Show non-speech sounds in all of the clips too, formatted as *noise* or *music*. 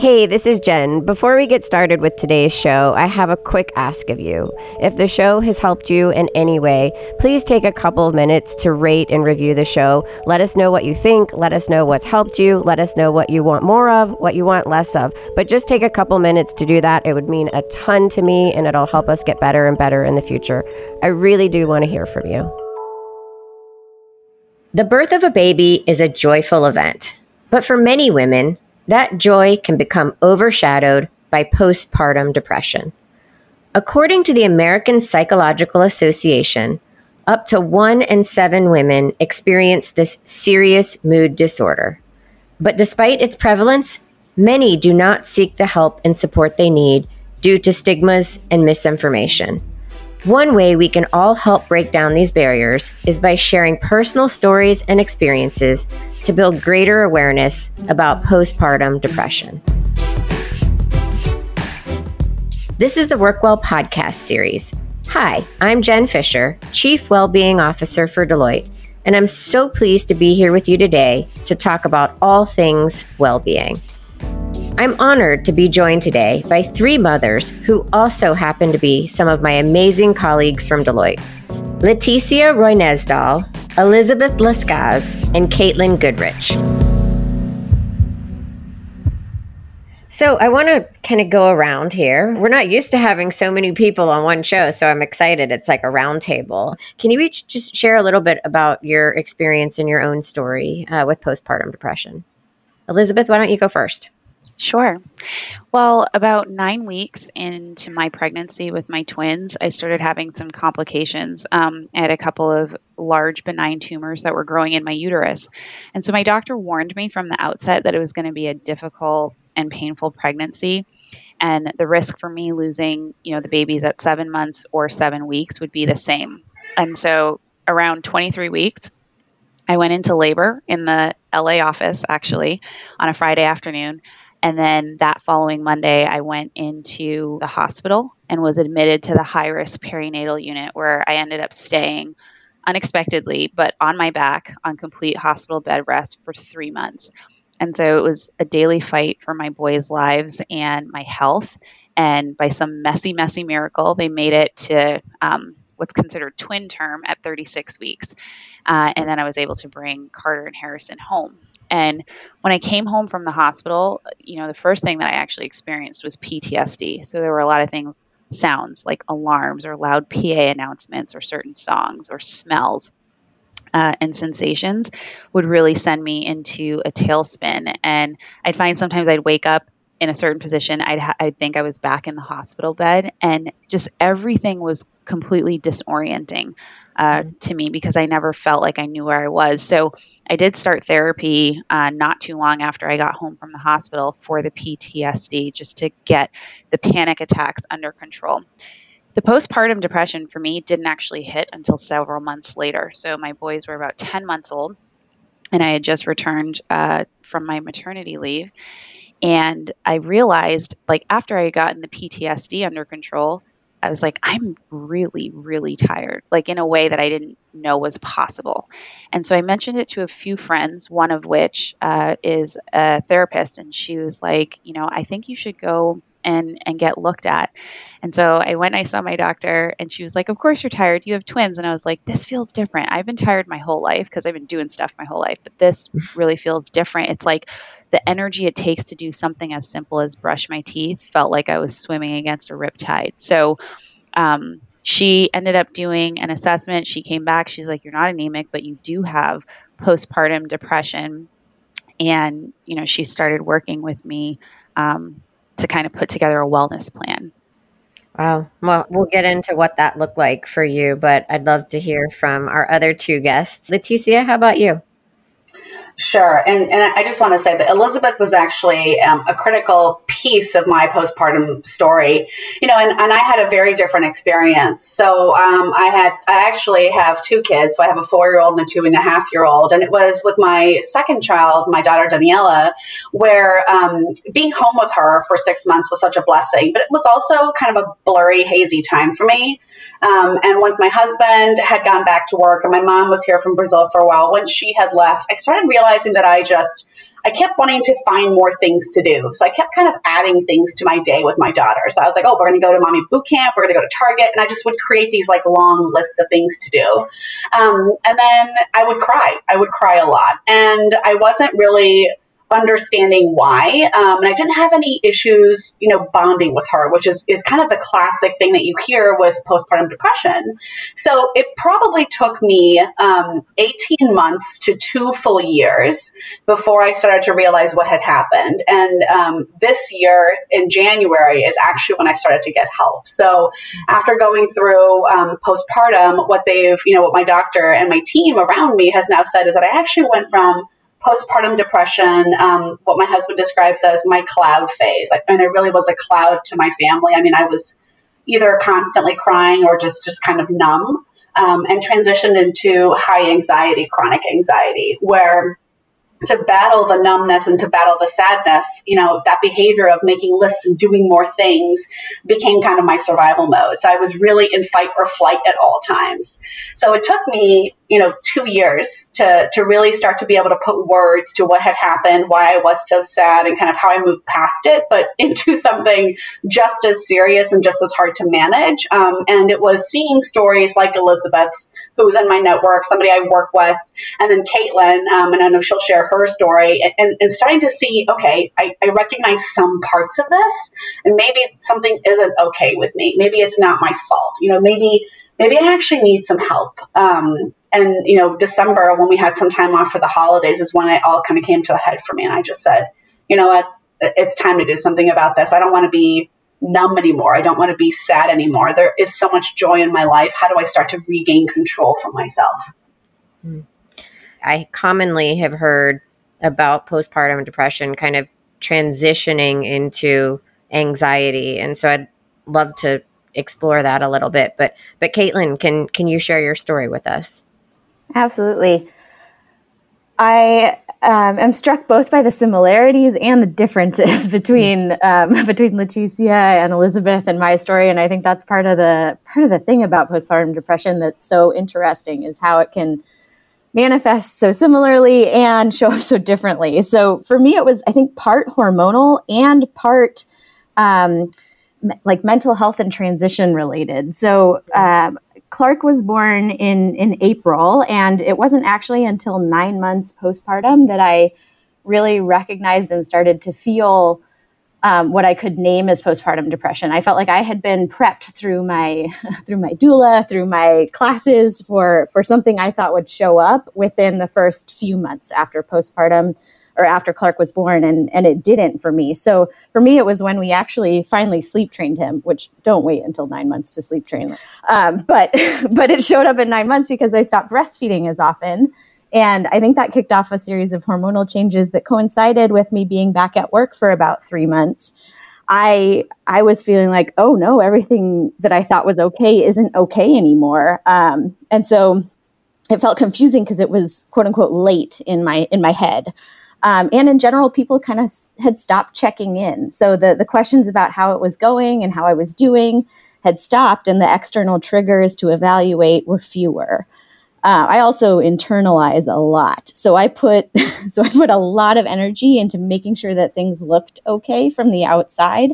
Hey, this is Jen. Before we get started with today's show, I have a quick ask of you. If the show has helped you in any way, please take a couple of minutes to rate and review the show. Let us know what you think. Let us know what's helped you. Let us know what you want more of, what you want less of. But just take a couple minutes to do that. It would mean a ton to me and it'll help us get better and better in the future. I really do want to hear from you. The birth of a baby is a joyful event. But for many women, that joy can become overshadowed by postpartum depression. According to the American Psychological Association, up to one in seven women experience this serious mood disorder. But despite its prevalence, many do not seek the help and support they need due to stigmas and misinformation. One way we can all help break down these barriers is by sharing personal stories and experiences to build greater awareness about postpartum depression. This is the Workwell podcast series. Hi, I'm Jen Fisher, Chief Wellbeing Officer for Deloitte, and I'm so pleased to be here with you today to talk about all things well-being. I'm honored to be joined today by three mothers who also happen to be some of my amazing colleagues from Deloitte Leticia Roinesdal, Elizabeth Lascaze, and Caitlin Goodrich. So I want to kind of go around here. We're not used to having so many people on one show, so I'm excited. It's like a roundtable. Can you each just share a little bit about your experience and your own story uh, with postpartum depression? Elizabeth, why don't you go first? Sure. Well, about nine weeks into my pregnancy with my twins, I started having some complications. Um, I had a couple of large benign tumors that were growing in my uterus. And so my doctor warned me from the outset that it was going to be a difficult and painful pregnancy. And the risk for me losing, you know, the babies at seven months or seven weeks would be the same. And so around 23 weeks, I went into labor in the LA office actually on a Friday afternoon. And then that following Monday, I went into the hospital and was admitted to the high risk perinatal unit where I ended up staying unexpectedly, but on my back on complete hospital bed rest for three months. And so it was a daily fight for my boys' lives and my health. And by some messy, messy miracle, they made it to um, what's considered twin term at 36 weeks. Uh, and then I was able to bring Carter and Harrison home. And when I came home from the hospital, you know, the first thing that I actually experienced was PTSD. So there were a lot of things, sounds like alarms or loud PA announcements or certain songs or smells. Uh, and sensations would really send me into a tailspin. And I'd find sometimes I'd wake up in a certain position, I'd, ha- I'd think I was back in the hospital bed, and just everything was completely disorienting uh, mm-hmm. to me because I never felt like I knew where I was. So I did start therapy uh, not too long after I got home from the hospital for the PTSD, just to get the panic attacks under control. The postpartum depression for me didn't actually hit until several months later. So my boys were about 10 months old, and I had just returned uh, from my maternity leave. And I realized, like, after I had gotten the PTSD under control, I was like, I'm really, really tired, like in a way that I didn't know was possible. And so I mentioned it to a few friends, one of which uh, is a therapist. And she was like, you know, I think you should go and and get looked at. And so I went and I saw my doctor and she was like, "Of course you're tired. You have twins." And I was like, "This feels different. I've been tired my whole life because I've been doing stuff my whole life, but this *laughs* really feels different. It's like the energy it takes to do something as simple as brush my teeth felt like I was swimming against a riptide." So um, she ended up doing an assessment. She came back. She's like, "You're not anemic, but you do have postpartum depression." And you know, she started working with me um, to kind of put together a wellness plan. Wow. Well, we'll get into what that looked like for you, but I'd love to hear from our other two guests. Leticia, how about you? Sure. And, and I just want to say that Elizabeth was actually um, a critical piece of my postpartum story, you know, and, and I had a very different experience. So um, I had, I actually have two kids. So I have a four year old and a two and a half year old. And it was with my second child, my daughter Daniela, where um, being home with her for six months was such a blessing, but it was also kind of a blurry, hazy time for me. Um, and once my husband had gone back to work and my mom was here from Brazil for a while, when she had left, I started realizing realizing that I just I kept wanting to find more things to do. So I kept kind of adding things to my day with my daughter. So I was like, oh, we're going to go to mommy boot camp. We're going to go to Target. And I just would create these like long lists of things to do. Um, and then I would cry. I would cry a lot. And I wasn't really understanding why. Um, and I didn't have any issues, you know, bonding with her, which is, is kind of the classic thing that you hear with postpartum depression. So it probably took me um, 18 months to two full years before I started to realize what had happened. And um, this year in January is actually when I started to get help. So after going through um, postpartum, what they've, you know, what my doctor and my team around me has now said is that I actually went from postpartum depression, um, what my husband describes as my cloud phase. I mean, it really was a cloud to my family. I mean, I was either constantly crying or just just kind of numb, um, and transitioned into high anxiety, chronic anxiety, where to battle the numbness and to battle the sadness, you know, that behavior of making lists and doing more things became kind of my survival mode. So I was really in fight or flight at all times. So it took me you know two years to to really start to be able to put words to what had happened why i was so sad and kind of how i moved past it but *laughs* into something just as serious and just as hard to manage. Um, and it was seeing stories like elizabeth's who was in my network somebody i work with and then caitlin um, and i know she'll share her story and, and starting to see okay I, I recognize some parts of this and maybe something isn't okay with me. Maybe it's not my fault. You know maybe maybe I actually need some help. Um, and you know, December when we had some time off for the holidays is when it all kind of came to a head for me, and I just said, you know what, it's time to do something about this. I don't want to be numb anymore. I don't want to be sad anymore. There is so much joy in my life. How do I start to regain control for myself? Hmm. I commonly have heard about postpartum depression kind of transitioning into anxiety. And so I'd love to explore that a little bit. But but Caitlin, can can you share your story with us? Absolutely. I um, am struck both by the similarities and the differences *laughs* between um, *laughs* between Leticia and Elizabeth and my story, and I think that's part of the part of the thing about postpartum depression that's so interesting is how it can manifest so similarly and show up so differently. So for me, it was I think part hormonal and part um, like mental health and transition related. So um, Clark was born in in April, and it wasn't actually until nine months postpartum that I really recognized and started to feel um, what I could name as postpartum depression. I felt like I had been prepped through my *laughs* through my doula, through my classes for for something I thought would show up within the first few months after postpartum or after Clark was born, and and it didn't for me. So for me, it was when we actually finally sleep trained him, which don't wait until nine months to sleep train. Um, but *laughs* but it showed up in nine months because I stopped breastfeeding as often. And I think that kicked off a series of hormonal changes that coincided with me being back at work for about three months. I I was feeling like, oh no, everything that I thought was okay isn't okay anymore. Um, and so it felt confusing because it was quote unquote late in my in my head. Um, and in general, people kind of had stopped checking in. So the, the questions about how it was going and how I was doing had stopped, and the external triggers to evaluate were fewer. Uh, I also internalize a lot, so I put *laughs* so I put a lot of energy into making sure that things looked okay from the outside,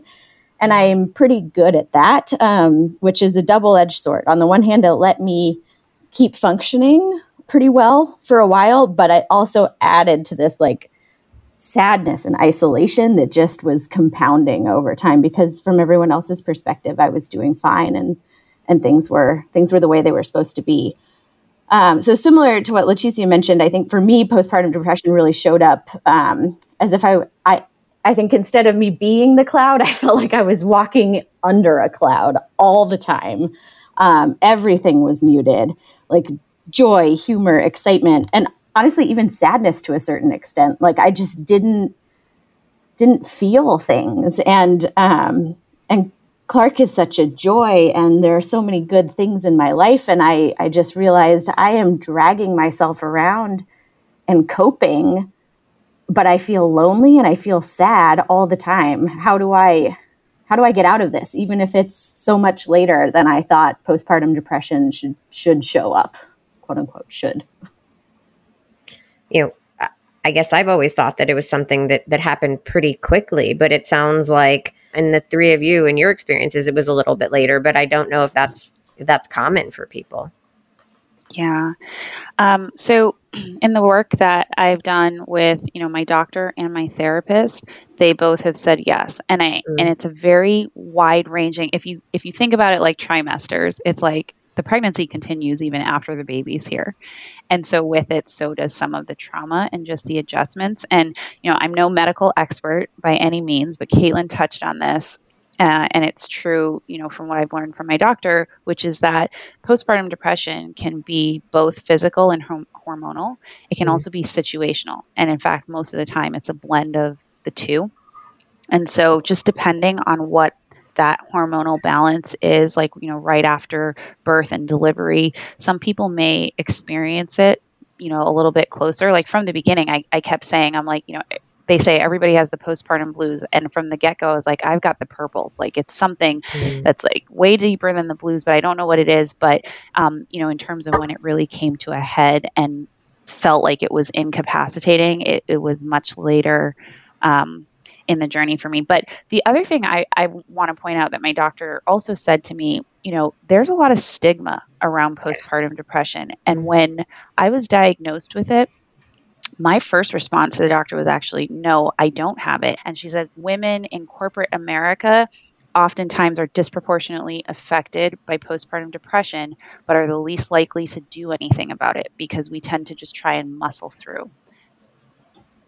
and I'm pretty good at that, um, which is a double edged sword. On the one hand, it let me keep functioning pretty well for a while, but I also added to this like sadness and isolation that just was compounding over time because from everyone else's perspective i was doing fine and and things were things were the way they were supposed to be um, so similar to what Leticia mentioned, I think for me, postpartum depression really showed up um, as if I, I, I think instead of me being the cloud, *laughs* I felt like I was walking under a cloud all the time. Um, everything was muted, like joy, humor, excitement, and honestly even sadness to a certain extent. Like i just didn't didn't feel things. And um and clark is such a joy and there are so many good things in my life. And i i just realized i am dragging myself around and coping but i feel lonely and i feel sad all the time. How do i how do i get out of this even if it's so much later than i thought postpartum depression should should show up quote unquote should you know, I guess I've always thought that it was something that, that happened pretty quickly, but it sounds like in the three of you and your experiences, it was a little bit later, but I don't know if that's, if that's common for people. Yeah. Um, so *clears throat* in the work that I've done with, you know, my doctor and my therapist, they both have said yes. And I mm. and it's a very wide ranging if you if you think about it like trimesters, it's like the pregnancy continues even after the baby's here. And so with it, so does some of the trauma and just the adjustments. And, you know, I'm no medical expert by any means, but Caitlin touched on this uh, and it's true, you know, from what I've learned from my doctor, which is that postpartum depression can be both physical and hormonal. It can mm-hmm. also be situational. And in fact, most of the time, it's a blend of the two. And so, just depending on what that hormonal balance is, like, you know, right after birth and delivery, some people may experience it you know a little bit closer. Like from the beginning I, I kept saying i'm like you know they say everybody has the postpartum blues. And from the get-go i was like i've got the purples. Like it's something mm-hmm. that's like way deeper than the blues but i don't know what it is. But um, you know in terms of when it really came to a head and felt like it was incapacitating it, it was much later um, in the journey for me but the other thing i, I want to point out that my doctor also said to me you know there's a lot of stigma around postpartum depression and when i was diagnosed with it my first response to the doctor was actually, no, I don't have it. And she said, women in corporate America oftentimes are disproportionately affected by postpartum depression, but are the least likely to do anything about it because we tend to just try and muscle through.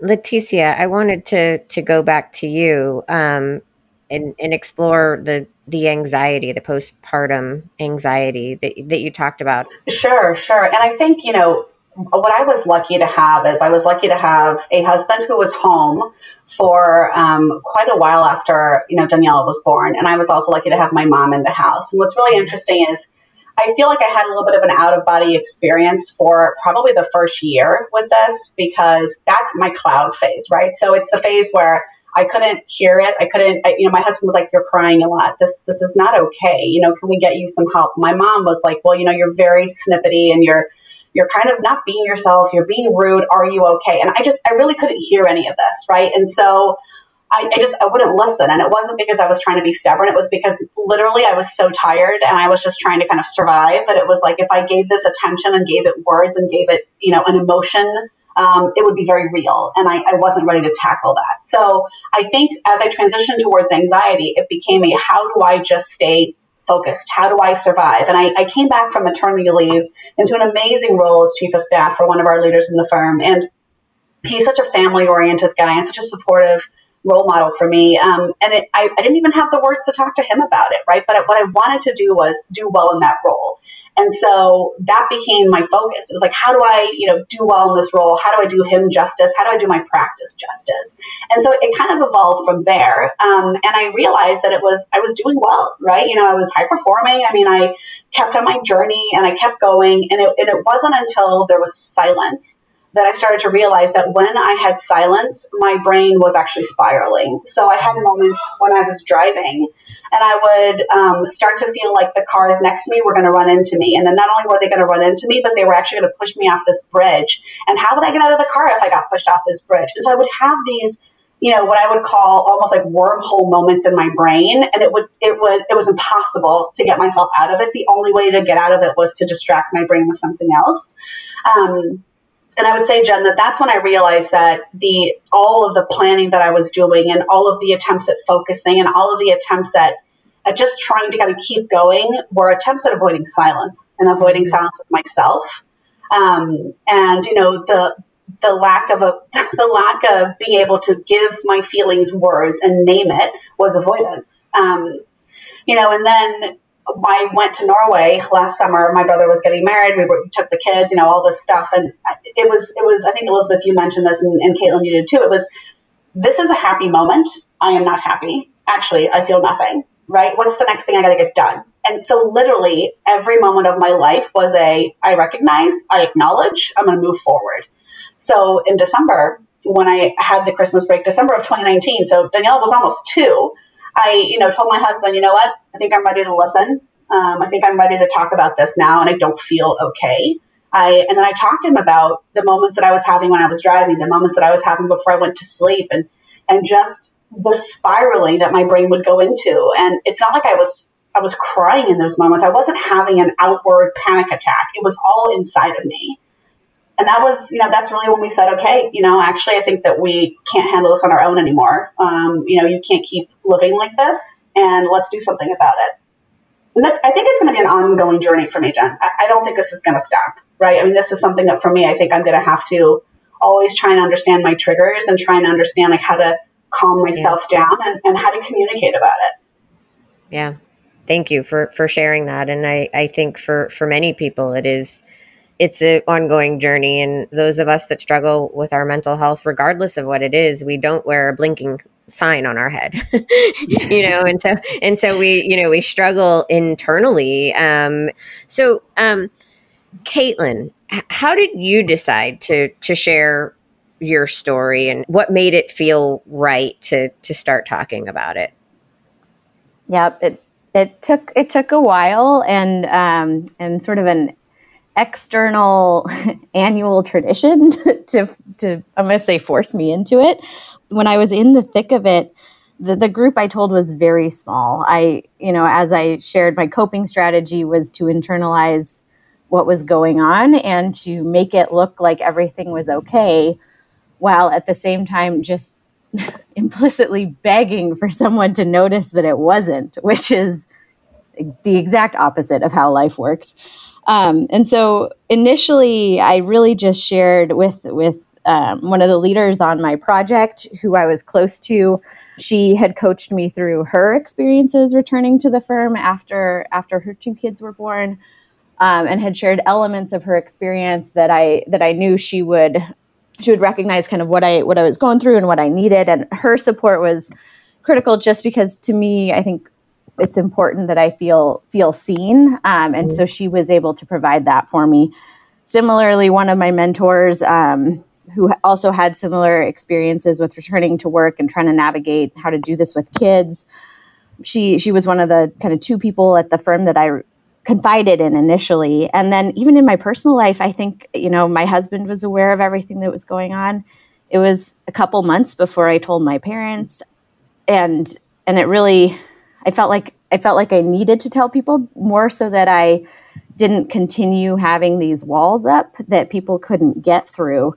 Leticia, I wanted to to go back to you um, and, and explore the the anxiety, the postpartum anxiety that that you talked about. Sure, sure, and I think you know what I was lucky to have is I was lucky to have a husband who was home for um, quite a while after you know Daniela was born, and I was also lucky to have my mom in the house. And what's really interesting is I feel like I had a little bit of an out of body experience for probably the first year with this because that's my cloud phase, right? So it's the phase where I couldn't hear it. I couldn't, I, you know, my husband was like, you're crying a lot. This, this is not okay. You know, can we get you some help? My mom was like, well, you know, you're very snippety and you're, you're kind of not being yourself, you're being rude, are you okay? And I just, I really couldn't hear any of this, right? And so I, I, just, I wouldn't listen. And it wasn't because I was trying to be stubborn. It was because literally I was so tired and I was just trying to kind of survive. But it was like, if I gave this attention and gave it words and gave it, you know, an emotion, um, it would be very real. And I, I wasn't ready to tackle that. So I think as I transitioned towards anxiety, it became a how do I just stay focused. How do I survive? And I, I came back from maternity leave into an amazing role as chief of staff for one of our leaders in the firm. And he's such a family oriented guy and such a supportive role model for me. Um, and it, I, I, didn't even have the words to talk to him about it, right? But what I wanted to do was do well in that role. And so that became my focus. It was like, how do I, you know, do well in this role? How do I do him justice? How do I do my practice justice? And so it kind of evolved from there. Um, and I realized that it was, I was doing well, right? You know, I was high performing. I mean, I kept on my journey and I kept going. And it, and it wasn't until there was silence that I started to realize that when I had silence, my brain was actually spiraling. So I had moments when I was driving and I would um, start to feel like the cars next to me were going to run into me. And then not only were they going to run into me, but they were actually going to push me off this bridge. And how would I get out of the car if I got pushed off this bridge? And so I would have these you know what I would call almost like wormhole moments in my brain, and it would it would it was impossible to get myself out of it. The only way to get out of it was to distract my brain with something else. Um, and I would say, Jen, that that's when I realized that the all of the planning that I was doing and all of the attempts at focusing and all of the attempts at at just trying to kind of keep going were attempts at avoiding silence and avoiding mm-hmm. silence with myself. Um, and you know the the lack of a *laughs* the lack of being able to give my feelings words and name it was avoidance. Um, you know, and then I went to Norway last summer. My brother was getting married. We, were, we took the kids, you know, all this stuff, and it was it was. I think Elizabeth, you mentioned this, and, and Caitlin, you did too. It was this is a happy moment. I am not happy. Actually, I feel nothing. Right? What's the next thing I got to get done? And so, literally, every moment of my life was a I recognize, I acknowledge, I'm going to move forward. So in December, when I had the Christmas break, December of 2019, so Danielle was almost two I, you know, told my husband, you know what? I think I'm ready to listen. Um, I think I'm ready to talk about this now, and I don't feel okay. I and then I talked to him about the moments that I was having when I was driving, the moments that I was having before I went to sleep, and and just the spiraling that my brain would go into. And it's not like I was I was crying in those moments. I wasn't having an outward panic attack. It was all inside of me. And that was, you know, that's really when we said, okay, you know, actually, I think that we can't handle this on our own anymore. Um, you know, you can't keep living like this, and let's do something about it. And that's, I think it's going to be an ongoing journey for me, Jen. I, I don't think this is going to stop, right? I mean, this is something that for me, I think I'm going to have to always try and understand my triggers and try and understand like how to calm myself yeah. down and, and how to communicate about it. Yeah. Thank you for, for sharing that. And I, I think for, for many people, it is, it's an ongoing journey. And those of us that struggle with our mental health, regardless of what it is, we don't wear a blinking sign on our head *laughs* you know and so and so we you know we struggle internally um so um caitlin how did you decide to to share your story and what made it feel right to to start talking about it yep it it took it took a while and um and sort of an external *laughs* annual tradition *laughs* to, to, to i'm going to say force me into it when i was in the thick of it the, the group i told was very small i you know as i shared my coping strategy was to internalize what was going on and to make it look like everything was okay while at the same time just *laughs* implicitly begging for someone to notice that it wasn't, which is the exact opposite of how life works. Um, and so initially, I really just shared with with um, one of the leaders on my project, who I was close to. She had coached me through her experiences returning to the firm after after her two kids were born, um, and had shared elements of her experience that I that I knew she would she would recognize kind of what I what I was going through and what I needed, and her support was critical just because to me I think it's important that I feel feel seen, um, and mm-hmm. so she was able to provide that for me. Similarly, one of my mentors. Um, who also had similar experiences with returning to work and trying to navigate how to do this with kids. She she was one of the kind of two people at the firm that I confided in initially. And then even in my personal life, I think, you know, my husband was aware of everything that was going on. It was a couple months before I told my parents. And and it really I felt like I felt like I needed to tell people more so that I didn't continue having these walls up that people couldn't get through.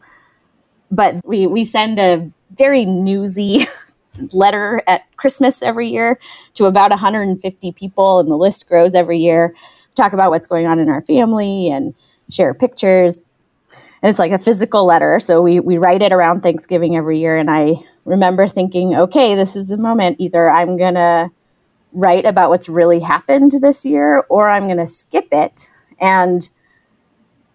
But we we send a very newsy *laughs* letter at Christmas every year to about 150 people, and the list grows every year talk about what's going on in our family and share pictures. And it's like a physical letter. So we, we write it around Thanksgiving every year. And I remember thinking, okay, this is the moment. Either I'm going to write about what's really happened this year or I'm going to skip it. And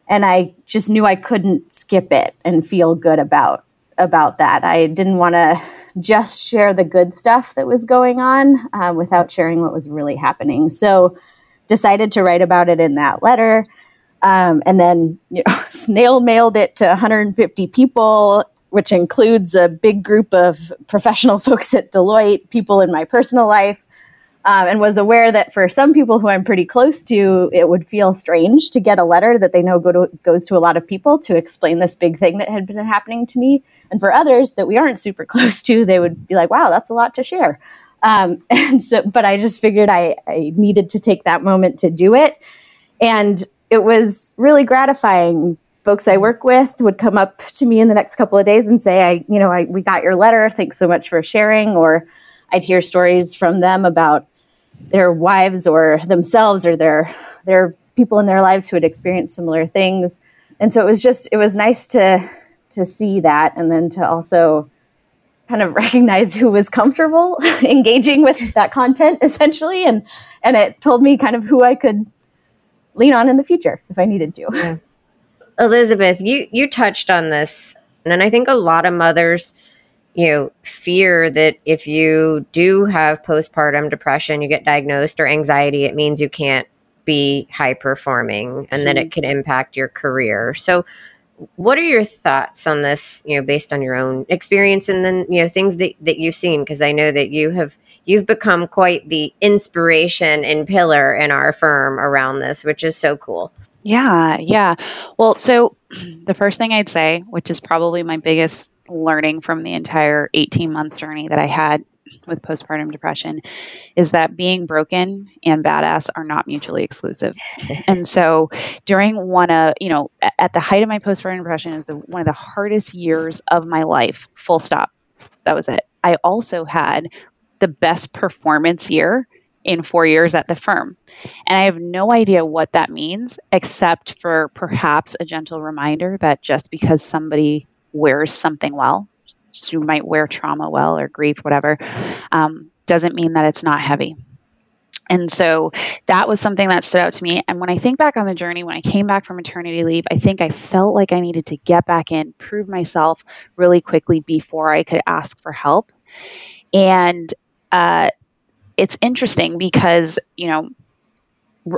and I just knew I couldn't skip it and feel good about about that. I didn't want to just share the good stuff that was going on uh, without sharing what was really happening. So decided to write about it in that letter. Um, and then you know, *laughs* snail mailed it to 150 people, which includes a big group of professional *laughs* folks at Deloitte, people in my personal life, um, and was aware that for some people who I'm pretty close to, it would feel strange to get a letter that they know go to, goes to a lot of people to explain this big thing that had been happening to me. And for others that we aren't super *laughs* close to, they would be like, wow, that's a lot to share. Um, *laughs* and so, but I just figured I, I needed to take that moment to do it. And it was really gratifying. Folks I work with would come up to me in the next couple of days and say, I, you know, I, we got your letter. Thanks so much for sharing. Or I'd hear stories from them about their wives or themselves or their, their people in their lives who had experienced similar things. And so it was just, it was nice to, to see that. And then to also, kind of *laughs* recognize who was comfortable *laughs* engaging with that content essentially and and it told me kind of who I could lean on in the future if I needed to. Yeah. Elizabeth, you you touched on this and I think a lot of mothers you know fear that if you do have postpartum depression, you get diagnosed or anxiety, it means you can't be high performing and mm-hmm. that it could impact your career. So what are your thoughts on this you know based on your own experience and then you know things that, that you've seen because i know that you have you've become quite the inspiration and pillar in our firm around this which is so cool Yeah, yeah. Well, so *clears throat* the first thing I'd say, which is probably my biggest learning from the entire 18 month journey that I had with postpartum depression, is that being broken and badass are not mutually exclusive. *laughs* and so during one of, you know, at the height of my postpartum depression is the, one of the hardest years of my life, full stop. That was it. I also had the best performance year in four years at the firm. And I have no idea what that means, except for perhaps a gentle reminder that just because somebody wears something well, you might wear trauma well or grief, whatever, um, doesn't mean that it's not heavy. And so that was something that stood out to me. And when I think back on the journey, when I came back from maternity leave, I think I felt like I needed to get back in, prove myself really quickly before I could ask for help. And uh, it's interesting because, you know,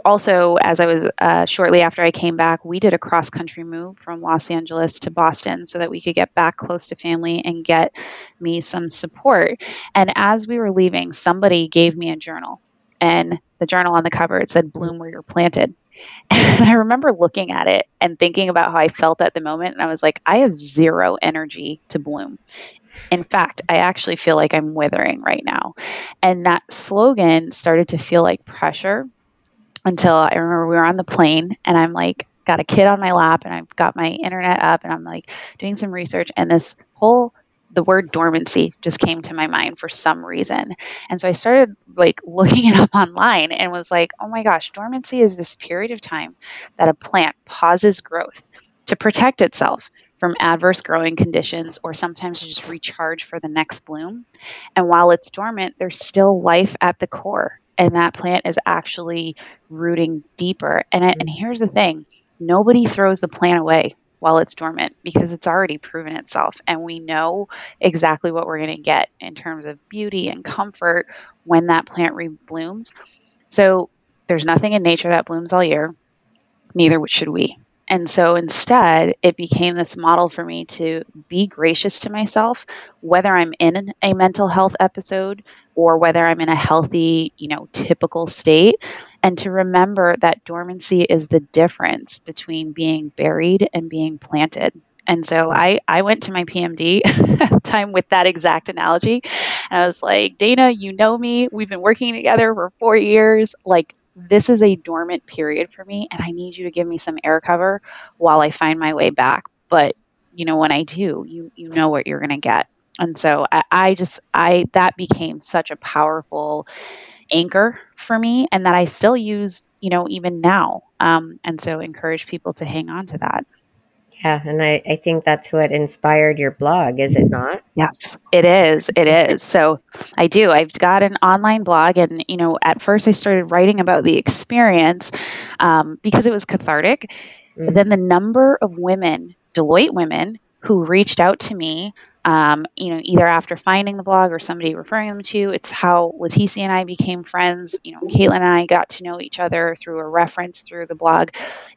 also as i was uh, shortly after i came back we did a cross country move from los angeles to boston so that we could get back close to family and get me some support. And as we were leaving somebody gave me a journal and the journal on the cover it said bloom where you're planted. *laughs* And i remember looking at it and thinking about how i felt at the moment and i was like i have zero energy to bloom. In fact, I actually feel like I'm withering right now. And that slogan started to feel like pressure until I remember we were on the plane and I'm like, got a kid on my lap and I've got my internet up and I'm like doing some research and this whole the word dormancy just came to my mind for some reason. And so I started like *laughs* looking it up online and was like, oh my gosh, dormancy is this period of time that a plant pauses growth to protect itself from adverse growing conditions or sometimes just recharge for the next bloom. And while it's dormant, there's still life at the core. And that plant is actually rooting deeper. And, it, and mm-hmm. here's the thing nobody throws the plant away while it's dormant because it's already proven itself. And we know exactly what we're going to get in terms of beauty and comfort when that plant reblooms. So there's nothing in nature that blooms all year, neither should we. And so instead, it became this model for me to be gracious to myself, whether I'm in a mental health episode or whether I'm in a healthy, you know, typical state, and to remember that dormancy is the difference between being buried and being planted. And so I, I went to my PMD *laughs* time with that exact analogy. And I was like, Dana, you know me. We've been working together for four years. Like, this is a dormant period for me and I need you to give me some air cover while I find my way back. But you know, when I do, you you know what you're gonna get. And so I, I just I that became such a powerful anchor for me and that I still use, you know, even now. Um, and so encourage people to hang on to that. Yeah, and I, I think that's what inspired your blog, is it not? Yes, it is. It is. So I do. I've got an online blog, and you know, at first I started writing about the experience um, because it was cathartic. Mm-hmm. Then the number of women, Deloitte women, who reached out to me um, you know, either after finding the blog or somebody referring them to. It's how Leticia and I became friends. You know, Caitlin and I got to know each other through a reference through the blog.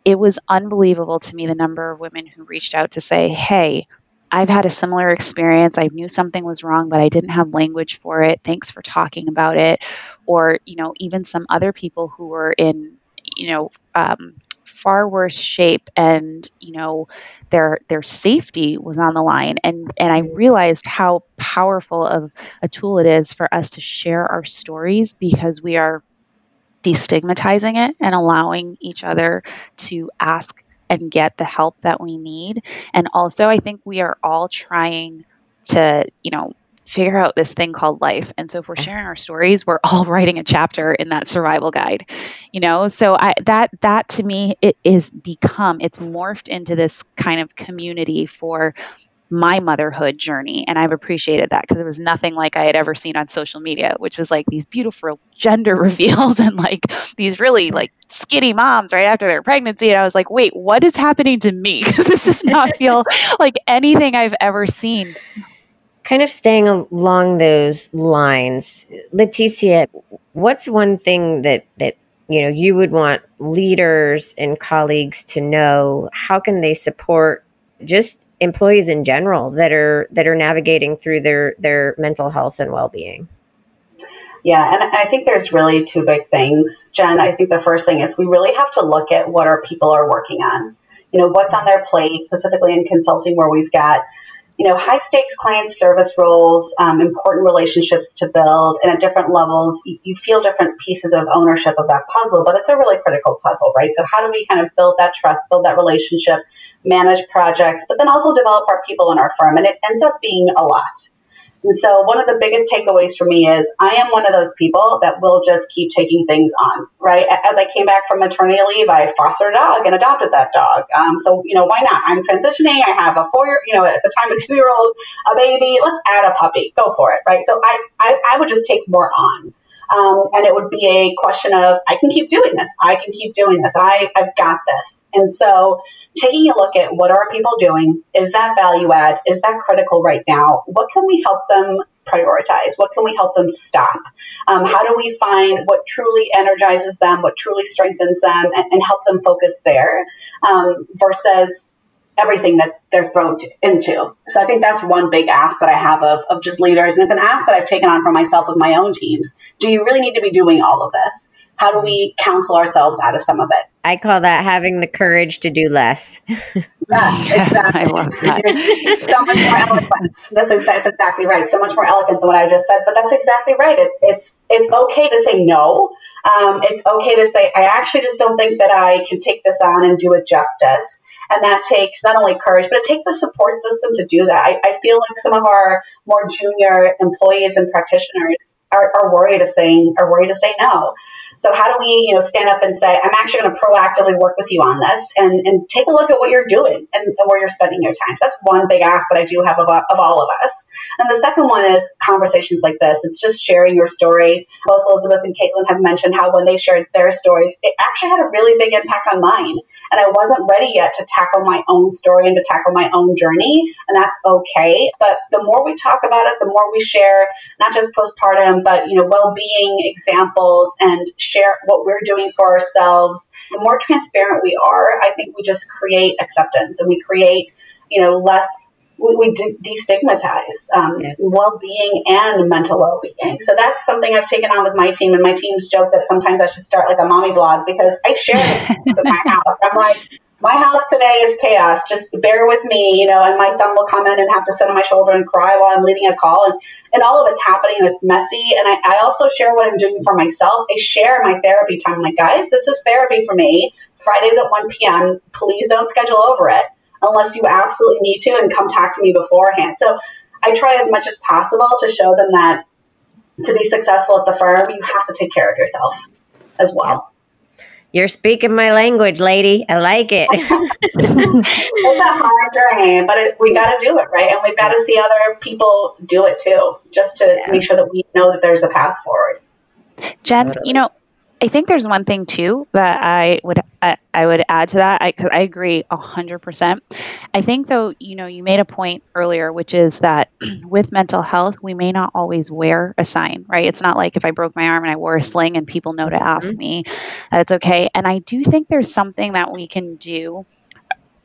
It was unbelievable to me the number of women who reached out to say, hey, I've had a similar experience. I knew something was wrong, but I didn't have language for it. Thanks for talking about it. Or, you know, even some other people who were in, you know, um, far worse shape and you know their their safety was on the line. And and I realized how powerful of a tool it is for us to share our stories because we are destigmatizing it and allowing each other to ask and get the help that we need. And also I think we are all trying to you know figure out this thing called life. And so if we're sharing our stories, we're *laughs* all writing a chapter in that survival guide. You know, so I that that to me it is become it's morphed into this kind of community for my motherhood journey. And I've appreciated that because it was nothing like I had ever seen on social media which was like these beautiful gender *laughs* reveals and like these really like skinny moms right after their pregnancy. And I was like wait what is happening to me? *laughs* Because this does not feel like anything I've ever seen kind of staying along those lines, Leticia, what's one thing that that you know you would want leaders and colleagues to know? How can they support just employees in general that are that are navigating through their their mental health and well being? Yeah, and I think there's really two big things, Jen. I think the first thing is we really have to look at what our people are working on. You know, what's on their plate, specifically in consulting, where we've got you know, high stakes client service roles, um, important relationships to build, and at different levels, you, you, feel different pieces of ownership of that puzzle, but it's a really critical puzzle, right? So, how do we kind of build that trust, build that relationship, manage projects, but then also develop our people in our firm? And it ends up being a lot. And so, one of the biggest takeaways for me is I am one of those people that will just keep taking things on, right? As I came back from maternity leave, I fostered a dog and adopted that dog. Um, so, you know, why not? I'm transitioning. I have a four year, you know, at the time, a two year old, a baby. Let's add a puppy. Go for it, right? So, I, I, I would just take more on. Um, and it would be a question of, I can keep doing this. I can keep doing this. I, I've got this. And so taking a look at what are people doing? Is that value add? Is that critical right now? What can we help them prioritize? What can we help them stop? Um, how do we find what truly energizes them, what truly strengthens them, and, and help them focus there um, versus everything that they're thrown to, into. So I think that's one big ask that I have of, of just leaders. And it's an ask that I've taken on for myself with my own teams. Do you really need to be doing all of this? How do we counsel ourselves out of some of it? I call that having the courage to do less. *laughs* yes, exactly. I love that. so much more eloquent. That's, that's exactly right. So much more eloquent than what I just said, but that's exactly right. It's it's it's okay to say no. Um, it's okay to say I actually just don't think that I can take this on and do it justice. And that takes not only courage, but it takes a support system to do that. I, I feel like some of our more junior employees and practitioners are, are worried of saying are worried to say no. So how do we, you know, stand up and say, I'm actually going to proactively work with you on this and, and take a look at what you're doing and, and where you're spending your time. So that's one big ask that I do have of, of all of us. And the second one is conversations like this. It's just sharing your story. Both Elizabeth and Caitlin have mentioned how when they shared their stories, it actually had a really big impact on mine. And I wasn't ready yet to tackle my own story and to tackle my own journey. And that's okay. But the more we talk about it, the more we share, not just postpartum, but, you know, well-being examples and share what we're doing for ourselves, the more transparent we are, I think we just create acceptance and we create, you know, less we, we de- destigmatize um, yeah. well-being and mental well-being. So that's something I've taken on with my team, and my team's joke that sometimes I should start like a mommy blog because I share it *laughs* in my house. I'm like, my house today is chaos. Just bear with me, you know, and my son will come in and have to sit on my shoulder and cry while I'm leading a call. And, and all of it's happening and it's messy. And I, I also share what I'm doing for myself. I share my therapy time. I'm like, guys, this is therapy for me. Fridays at 1 p.m. Please don't schedule over it unless you absolutely need to and come talk to me beforehand. So I try as much as possible to show them that to be successful at the firm, you have to take care of yourself as well. You're speaking my language, lady. I like it. *laughs* it's a hard journey, but it, we got to do it, right? And we've got to see other people do it too, just to yeah. make sure that we know that there's a path forward. Jen, you know, I think there's one thing too that I would I, I would add to that because I, I, agree hundred percent. I think though you know you made a point earlier, which is that *clears throat* with mental health we may not always wear a sign, right? It's not like if I broke my arm and I wore a sling and people know to ask mm-hmm. me that it's okay. And I do think there's something that we can do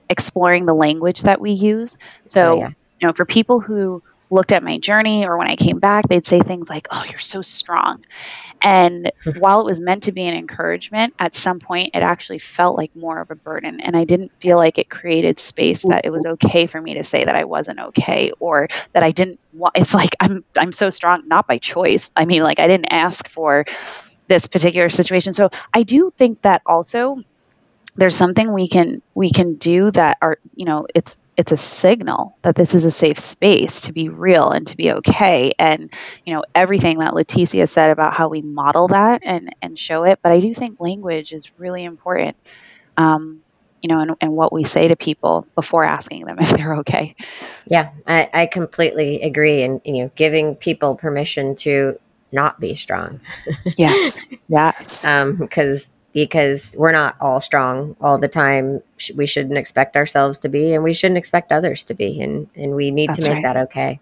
exploring the language that we use. So oh, yeah. you know for people who looked at my journey or when I came back, they'd say things like, Oh, you're so strong. And *laughs* while it was meant to be an encouragement, at some point it actually felt like more of a burden. And I didn't feel like it created space that it was okay for me to say that I wasn't okay or that I didn't want it's like I'm I'm so strong, not by choice. I mean, like I didn't ask for this particular situation. So I do think that also there's something we can we can do that are you know it's it's a signal that this is a safe space to be real and to be okay. And you know everything that leticia said about how we model that and and show it but i do think language is really important um, you know and, and what we say to people before asking them *laughs* if they're okay. Yeah i, I completely agree. And you know giving people permission to not be strong. Yes. *laughs* Yes. Um, because we're not all strong all the time. We shouldn't expect ourselves to be, and we shouldn't expect others to be, and and we need That's to make right. that okay.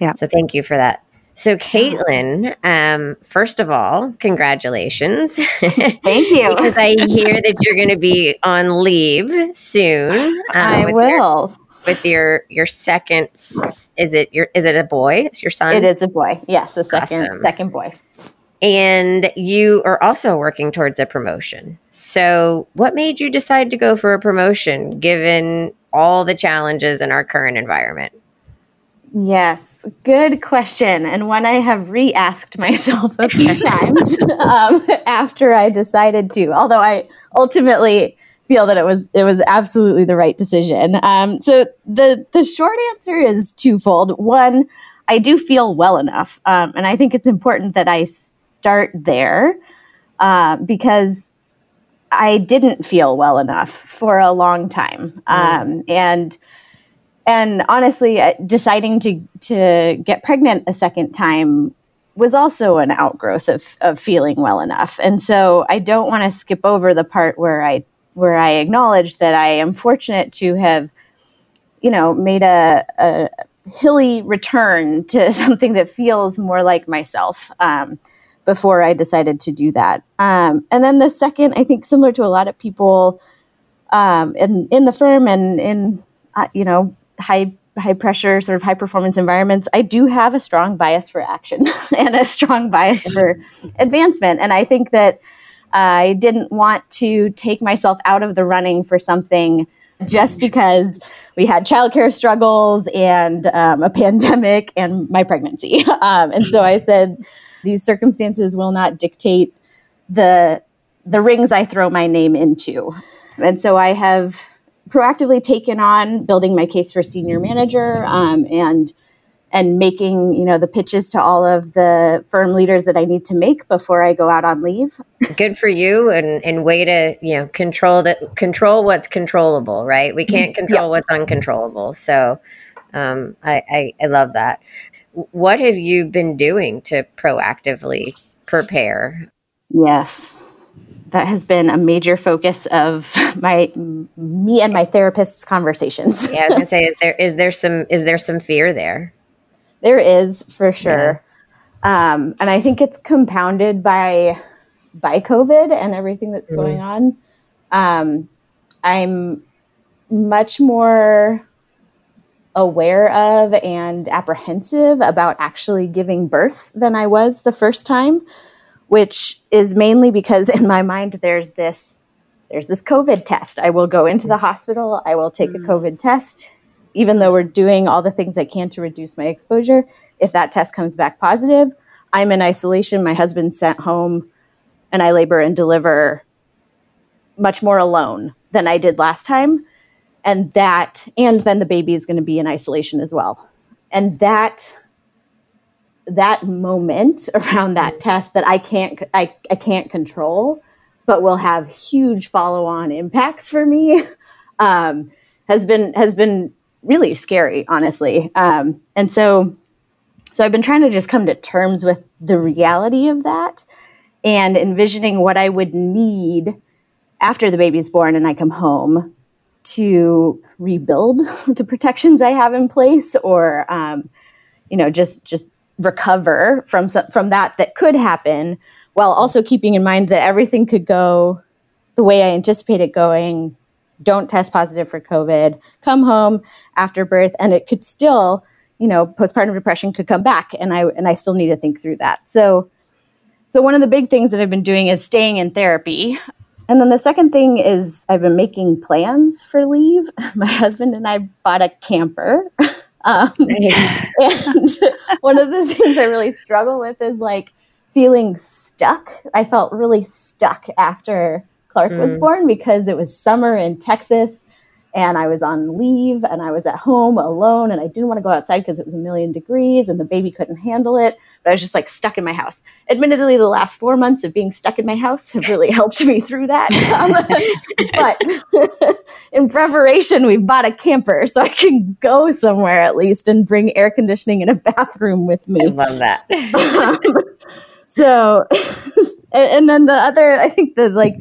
Yeah. So thank you for that. So, Caitlin, um, first of all, congratulations. *laughs* Thank *laughs* you. because I hear that you're going to be on leave soon. *laughs* Um, I will. with your your second is it your is it a boy it's your son it is a boy yes the second awesome. second boy and you are also working towards a promotion so what made you decide to go for a promotion given all the challenges in our current environment Yes, good question, and one I have re-asked myself a few *laughs* times um, after I decided to. Although I ultimately feel that it was it was absolutely the right decision. Um, so the the short answer is twofold. One, I do feel well enough, um, and I think it's important that I start there uh, because I didn't feel well enough for a long time, mm. and and honestly, uh, deciding to to get pregnant a second time was also an outgrowth of of feeling well enough. And so I don't want to skip over the part where I where I acknowledge that I am fortunate to have, you know, made a, a hilly return to *laughs* something that feels more like myself um, before I decided to do that. Um, and then the second, I think, similar to a lot of people um, in in the firm and in uh, you know high high pressure sort of high performance environments i do have a strong bias for action *laughs* and a strong bias for advancement and i think that I didn't want to take myself out of the running for something just because we had childcare struggles and um, a *laughs* pandemic and my pregnancy. *laughs* Um, and so I said, these circumstances will not dictate the the rings I throw my name into. And so I have proactively taken on building my case for senior manager um, and and making you know the pitches to all of the firm leaders that I need to make before I go out on leave. Good for you, and and way to you know control that control what's controllable, right? We can't control yeah. what's uncontrollable. So um, I, I I love that. What have you been doing to proactively prepare? Yes, that has been a major focus of *laughs* my me and my therapist's conversations. yeah, I was gonna say, is there is there some is there some fear there? There is for sure. Yeah. Um, and I think it's compounded by by COVID and everything that's mm going on. Um, I'm much more aware of and apprehensive about actually giving birth than I was the first time, which is mainly because in my mind there's this there's this COVID test. I will go into the mm-hmm. hospital, I will take a mm-hmm. COVID test even though we're doing all the things I can to reduce my exposure, if that test comes back positive, I'm in isolation. My husband's sent home, and I labor and deliver much more alone than I did last time. And that, and then the baby is going to be in isolation as well. And that, that moment *laughs* around that test that I can't, I, I can't control, but will have huge follow-on impacts for me, *laughs* um, has been has been really scary, honestly. Um, and so, so I've been trying to just come to terms with the reality of that and envisioning what I would need after the baby's born and I come home to rebuild *laughs* the protections I have in place, or um, you know, just just recover from from that that could happen, while also keeping in mind that everything could go the way I anticipate it going. Don't test positive for COVID, come home after birth, and it could still, you know, postpartum depression could come back, and I and I still need to think through that. So, so one of the big things that I've been doing is staying in therapy, and then the second thing is I've been making plans for leave. *laughs* My husband and I bought a camper. *laughs* Um, *laughs* and one of the things I really struggle with is like feeling stuck. I felt really stuck after Clark mm. was born because it was summer in Texas and I was on leave and I was at home alone and I didn't want to go outside because it was a million degrees and the baby couldn't handle it. But I was just like stuck in my house. Admittedly, the last four months of being stuck in my house have really *laughs* helped me through that. Um, *laughs* but *laughs* in preparation, we've bought a camper so I can go somewhere at least and bring air conditioning and a bathroom with me. I love that. um, so, and, and then the other, I think the like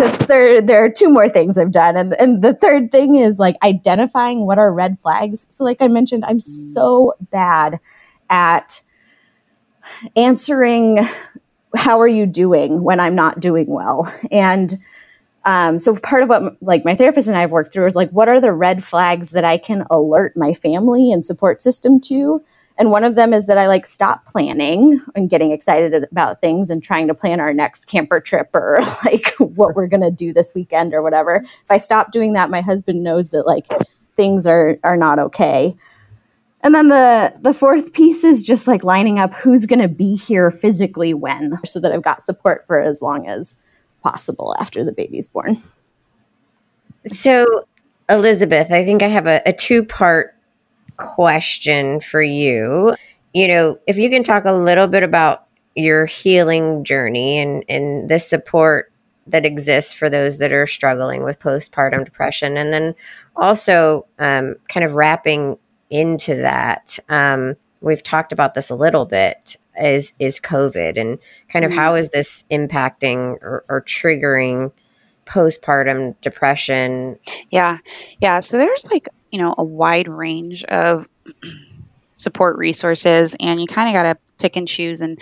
the third, there are two more things I've done. And, and the third thing is like identifying what are red flags. So, like I mentioned, I'm so bad at answering, How are you doing when I'm not doing well? And Um, so part of what like my therapist and I have worked through is like what are the red flags that I can alert my family and support system to and one of them is that I like stop planning and getting excited about things and trying to plan our next camper trip or *laughs* like what we're going to do this weekend or whatever. If I stop doing that, my husband knows that like things are are not okay. And then the the fourth piece is just like lining up who's going to be here physically when so that I've got support for as long as possible after the baby's born. So, Elizabeth, I think I have a, a two part question for you. You know, if you can talk a little bit about your healing journey and, and the support that exists for those that are struggling with postpartum depression. And then also, um, kind of wrapping into that, um, we've talked about this a little bit is is COVID and kind of mm-hmm. how is this impacting or, or triggering postpartum depression? Yeah, yeah. So there's like you know a wide range of *clears throat* support resources, and you kind of got to pick and choose and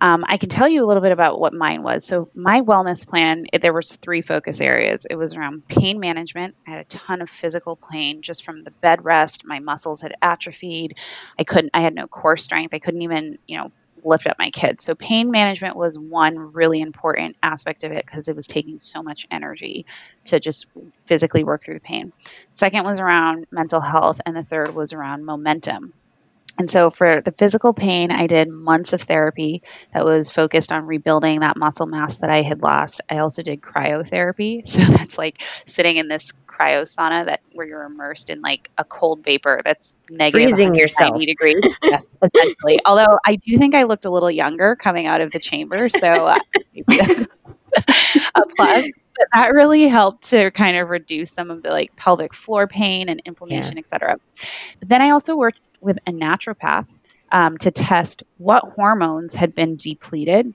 um, I can tell you a little bit about what mine was. So my wellness plan, it, there was three focus areas. It was around pain management. I had a ton of physical pain just from the bed rest. My muscles had atrophied. I couldn't. I had no core strength. I couldn't even, you know, lift up my kids. So pain management was one really important aspect of it because it was taking so much energy to just physically work through the pain. Second was around mental health, and the third was around momentum. And so for the physical pain, I did months of therapy that was focused on rebuilding that muscle mass that I had lost. I also did cryotherapy. *laughs* So that's like sitting in this cryo sauna that where you're immersed in like a cold vapor that's negative freezing yourself degrees. *laughs* yes, essentially. Although I do think I looked a little younger coming out of the chamber, so uh, *laughs* a plus. But that really helped to kind of reduce some of the like pelvic floor pain and inflammation, yeah. et cetera. But then I also worked with a naturopath um, to test what hormones had been depleted.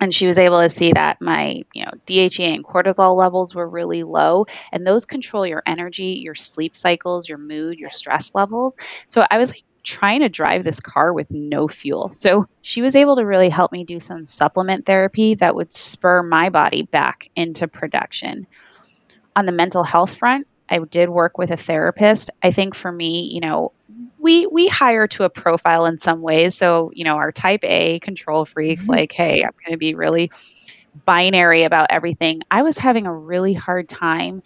And she was able to see that my, you know, DHEA and cortisol levels were really low, and those control your energy, your sleep cycles, your mood, your stress levels. So I was like trying to drive this car with no fuel. So she was able to really help me do some supplement therapy that would spur my body back into production. On the mental health front, I did work with a therapist. I think for me, you know, we we hire to a profile in some ways. So, you know, our type A control freaks mm-hmm. like, hey, I'm going to be really binary about everything. I was having a really hard time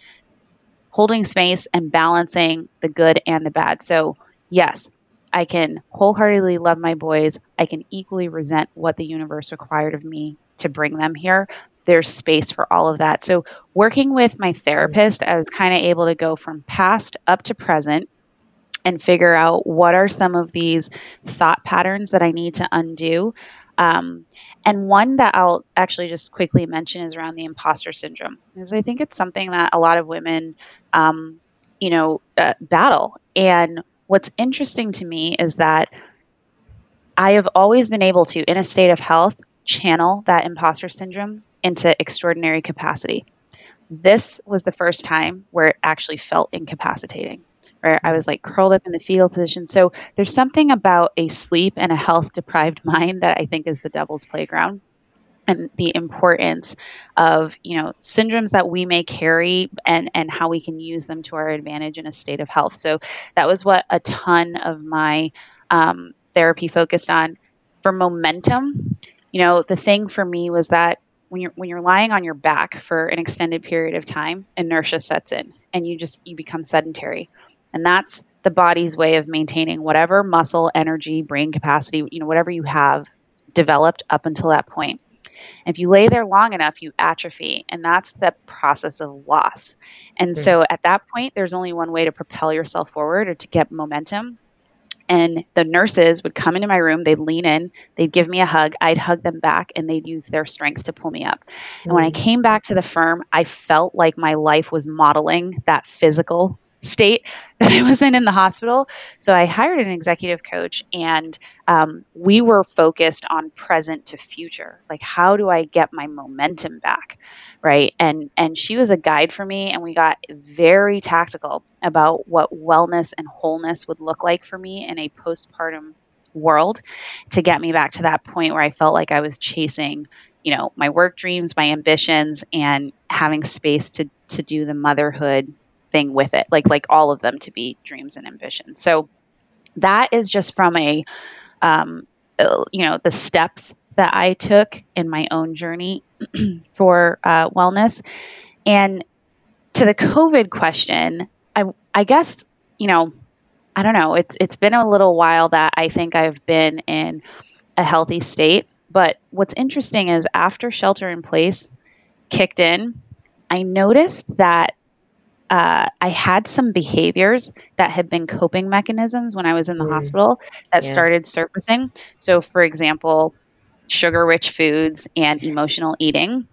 holding space and balancing the good and the bad. So, yes, I can wholeheartedly love my boys. I can equally resent what the universe required of me to bring them here. There's space for all of that. So, working with my therapist, I was kind of able to go from past up to present and figure out what are some of these thought patterns that I need to undo. Um, and one that I'll actually just quickly mention is around the imposter syndrome, because I think it's something that a lot of women, um, you know, uh, battle. And what's interesting to me is that I have always been able to, in a state of health, channel that imposter syndrome into extraordinary capacity. This was the first time where it actually felt incapacitating where I was like curled up in the fetal position. So there's something about a sleep and a health deprived *laughs* mind that I think is the devil's playground and the importance of you know syndromes that we may carry and and how we can use them to our advantage in a state of health. So that was what a ton of my um, therapy focused on. For momentum you know the thing for me was that when you're when you're lying on your back for an extended period of time inertia sets in and you just you become sedentary and that's the body's way of maintaining whatever muscle, energy, brain capacity, you know, whatever you have developed up until that point. If you lay there long enough, you atrophy, and that's the process of loss. And mm-hmm. so at that point, there's only one way to propel yourself forward or to get momentum. And the nurses would come into my room, they'd lean in, they'd give me a hug, I'd hug them back, and they'd use their strength to pull me up. Mm-hmm. And when I mm-hmm. came back to the firm, I felt like my life was modeling that physical state *laughs* that I was in in the hospital. So I hired an executive coach, and um, we were focused on present to future. Like, how do I get my momentum back, right? And and she was a guide for me, and we got very tactical about what wellness and wholeness would look like for me in a postpartum world to get me back to that point where I felt like I was chasing you know, my work dreams, my ambitions, and having space to to do the motherhood thing with it, like like all of them to be dreams and ambitions. So that is just from a, um, uh, you know, the steps that I took in my own journey *clears throat* for uh, wellness. And to the COVID question, I I guess you know, I don't know. It's it's been a little while that I think I've been in a healthy state. But what's interesting is after shelter in place kicked in, I noticed that uh, I had some behaviors that had been coping mechanisms when I was in the mm. hospital that yeah. started surfacing. So, for example, sugar rich foods and emotional eating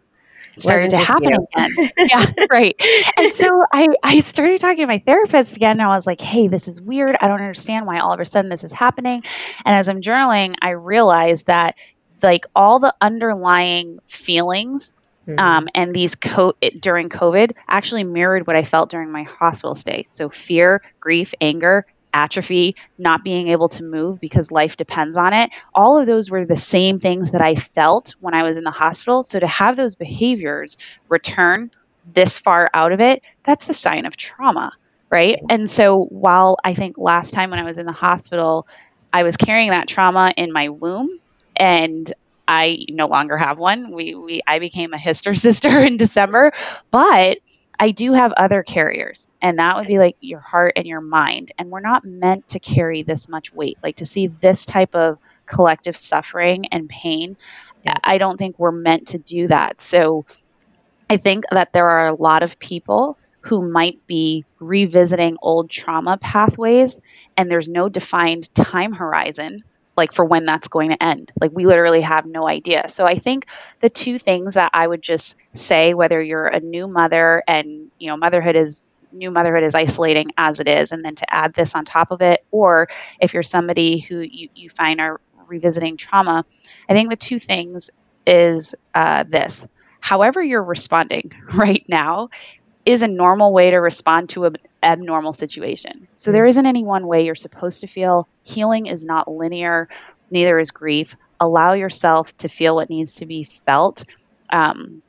started Wasn't to happen again. yeah, *laughs* right. And so I, I started talking to my therapist again, and I was like, hey, this is weird. I don't understand why all of a sudden this is happening. And as I'm journaling, I realized that like all the underlying feelings Mm-hmm. Um, and these co- during COVID actually mirrored what I felt during my hospital stay. So fear, grief, anger, atrophy, not being able to move because life depends on it. All of those were the same things that I felt when I was in the hospital. So to have those behaviors return this far out of it, that's the sign of trauma, right? And so while I think last time when I was in the hospital, I was carrying that trauma in my womb and I no longer have one. We, we I became a hyster *laughs* sister in December, but I do have other carriers, and that would be like your heart and your mind. And we're not meant to carry this much weight. Like to see this type of collective suffering and pain, I don't think we're meant to do that. So I think that there are a lot of people who might be revisiting old trauma pathways, and there's no defined time horizon like for when that's going to end. Like we literally have no idea. So I think the two things that I would just say whether you're a new mother and you know motherhood is new motherhood is isolating as it is and then to add this on top of it or if you're somebody who you, you find are revisiting trauma, I think the two things is uh, this. However you're responding *laughs* right now is a normal way to respond to an abnormal situation. So there isn't any one way you're supposed to feel. Healing is not linear, neither is grief. Allow yourself to feel what needs to be felt, um,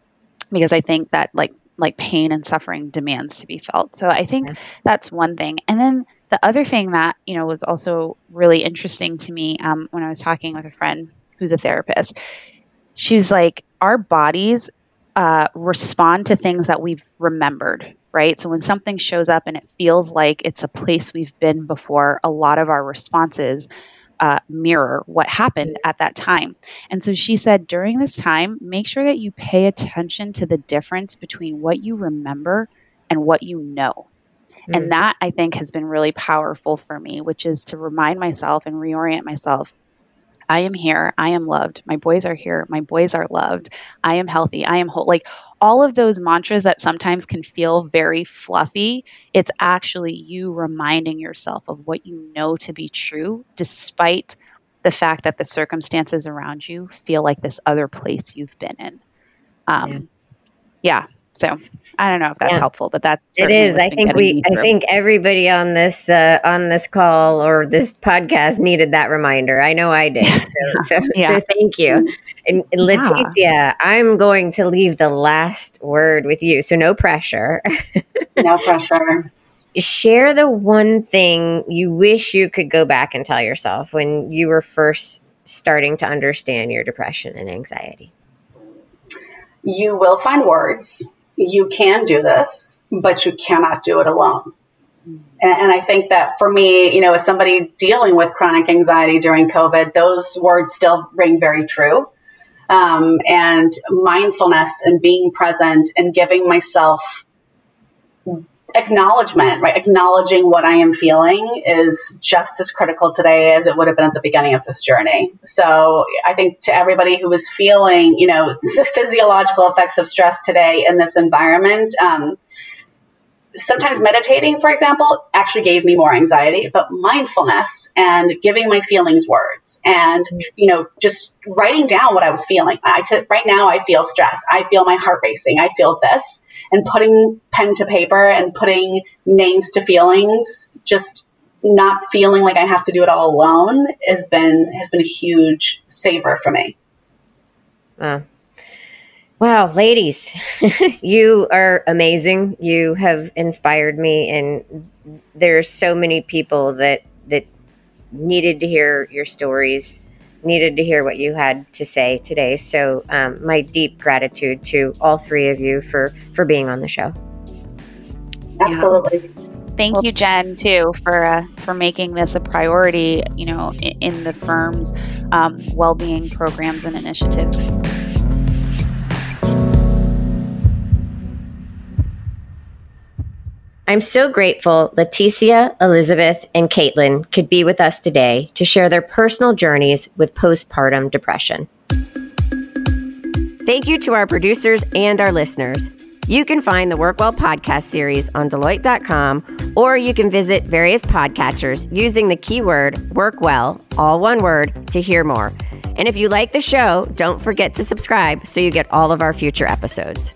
because I think that like like pain and suffering demands to be felt. So I think that's one thing. And then the other thing that you know was also really interesting to me um, when I was talking with a friend who's a therapist. She's like, our bodies uh, respond to things that we've remembered, right? So when something shows up and it feels like it's a place we've been before, a lot of our responses uh, mirror what happened at that time. And so she said, during this time, make sure that you pay attention to the difference between what you remember and what you know. Mm. And that I think has been really powerful for me, which is to remind myself and reorient myself I am here. I am loved. My boys are here. My boys are loved. I am healthy. I am whole. Like all of those mantras that sometimes can feel very fluffy, it's actually you reminding yourself of what you know to be true, despite the fact that the circumstances around you feel like this other place you've been in. Um, yeah. yeah. So I don't know if that's yeah. helpful, but that's it is. I think we, I think everybody on this uh, on this call or this podcast needed that reminder. I know I did. *laughs* So, so, *laughs* yeah. so thank you. And, and Leticia. I'm going to leave the last word with you. So no pressure. *laughs* no pressure. Share the one thing you wish you could go back and tell yourself when you were first starting to understand your depression and anxiety. You will find words you can do this, but you cannot do it alone. And, and, I think that for me, you know, as somebody dealing with chronic anxiety during COVID, those words still ring very true. Um, and mindfulness and being present and giving myself acknowledgement, right? Acknowledging what I am feeling is just as critical today as it would have been at the beginning of this journey. So I think to everybody who is feeling, you know, *laughs* the physiological effects of stress today in this environment, um, sometimes meditating, for example, actually gave me more anxiety, but mindfulness and giving my feelings words and, you know, just writing down what I was feeling. I t- right now I feel stress. I feel my heart racing. I feel this and putting pen to paper and putting names to feelings, just not feeling like I have to do it all alone has been, has been a huge saver for me. Uh, Wow, ladies, *laughs* you are amazing. You have inspired me, and there's so many people that that needed to hear your stories, needed to hear what you had to say today. So, um, my deep gratitude to all three of you for for being on the show. Absolutely. Yeah. Thank you, Jen, too, for uh, for making this a priority. You know, in, in the firm's um, well-being programs and initiatives. I'm so grateful Leticia, Elizabeth, and Caitlin could be with us today to share their personal journeys with postpartum depression. Thank you to our producers and our listeners. You can find the Workwell podcast series on Deloitte.com, or you can visit various podcatchers using the keyword Workwell, all one word, to hear more. And if you like the show, don't forget to subscribe so you get all of our future episodes.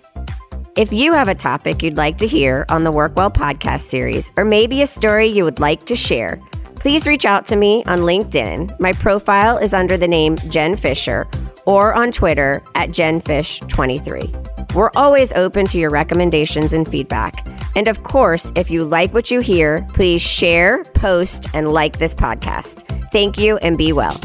If you have a topic you'd like to hear on the Workwell podcast series, or maybe a story you would like to share, please reach out to me on LinkedIn. My profile is under the name Jen Fisher, or on Twitter at JenFish23. We're always open to your recommendations and feedback. And of course, if you like what you hear, please share, post, and like this podcast. Thank you and be well.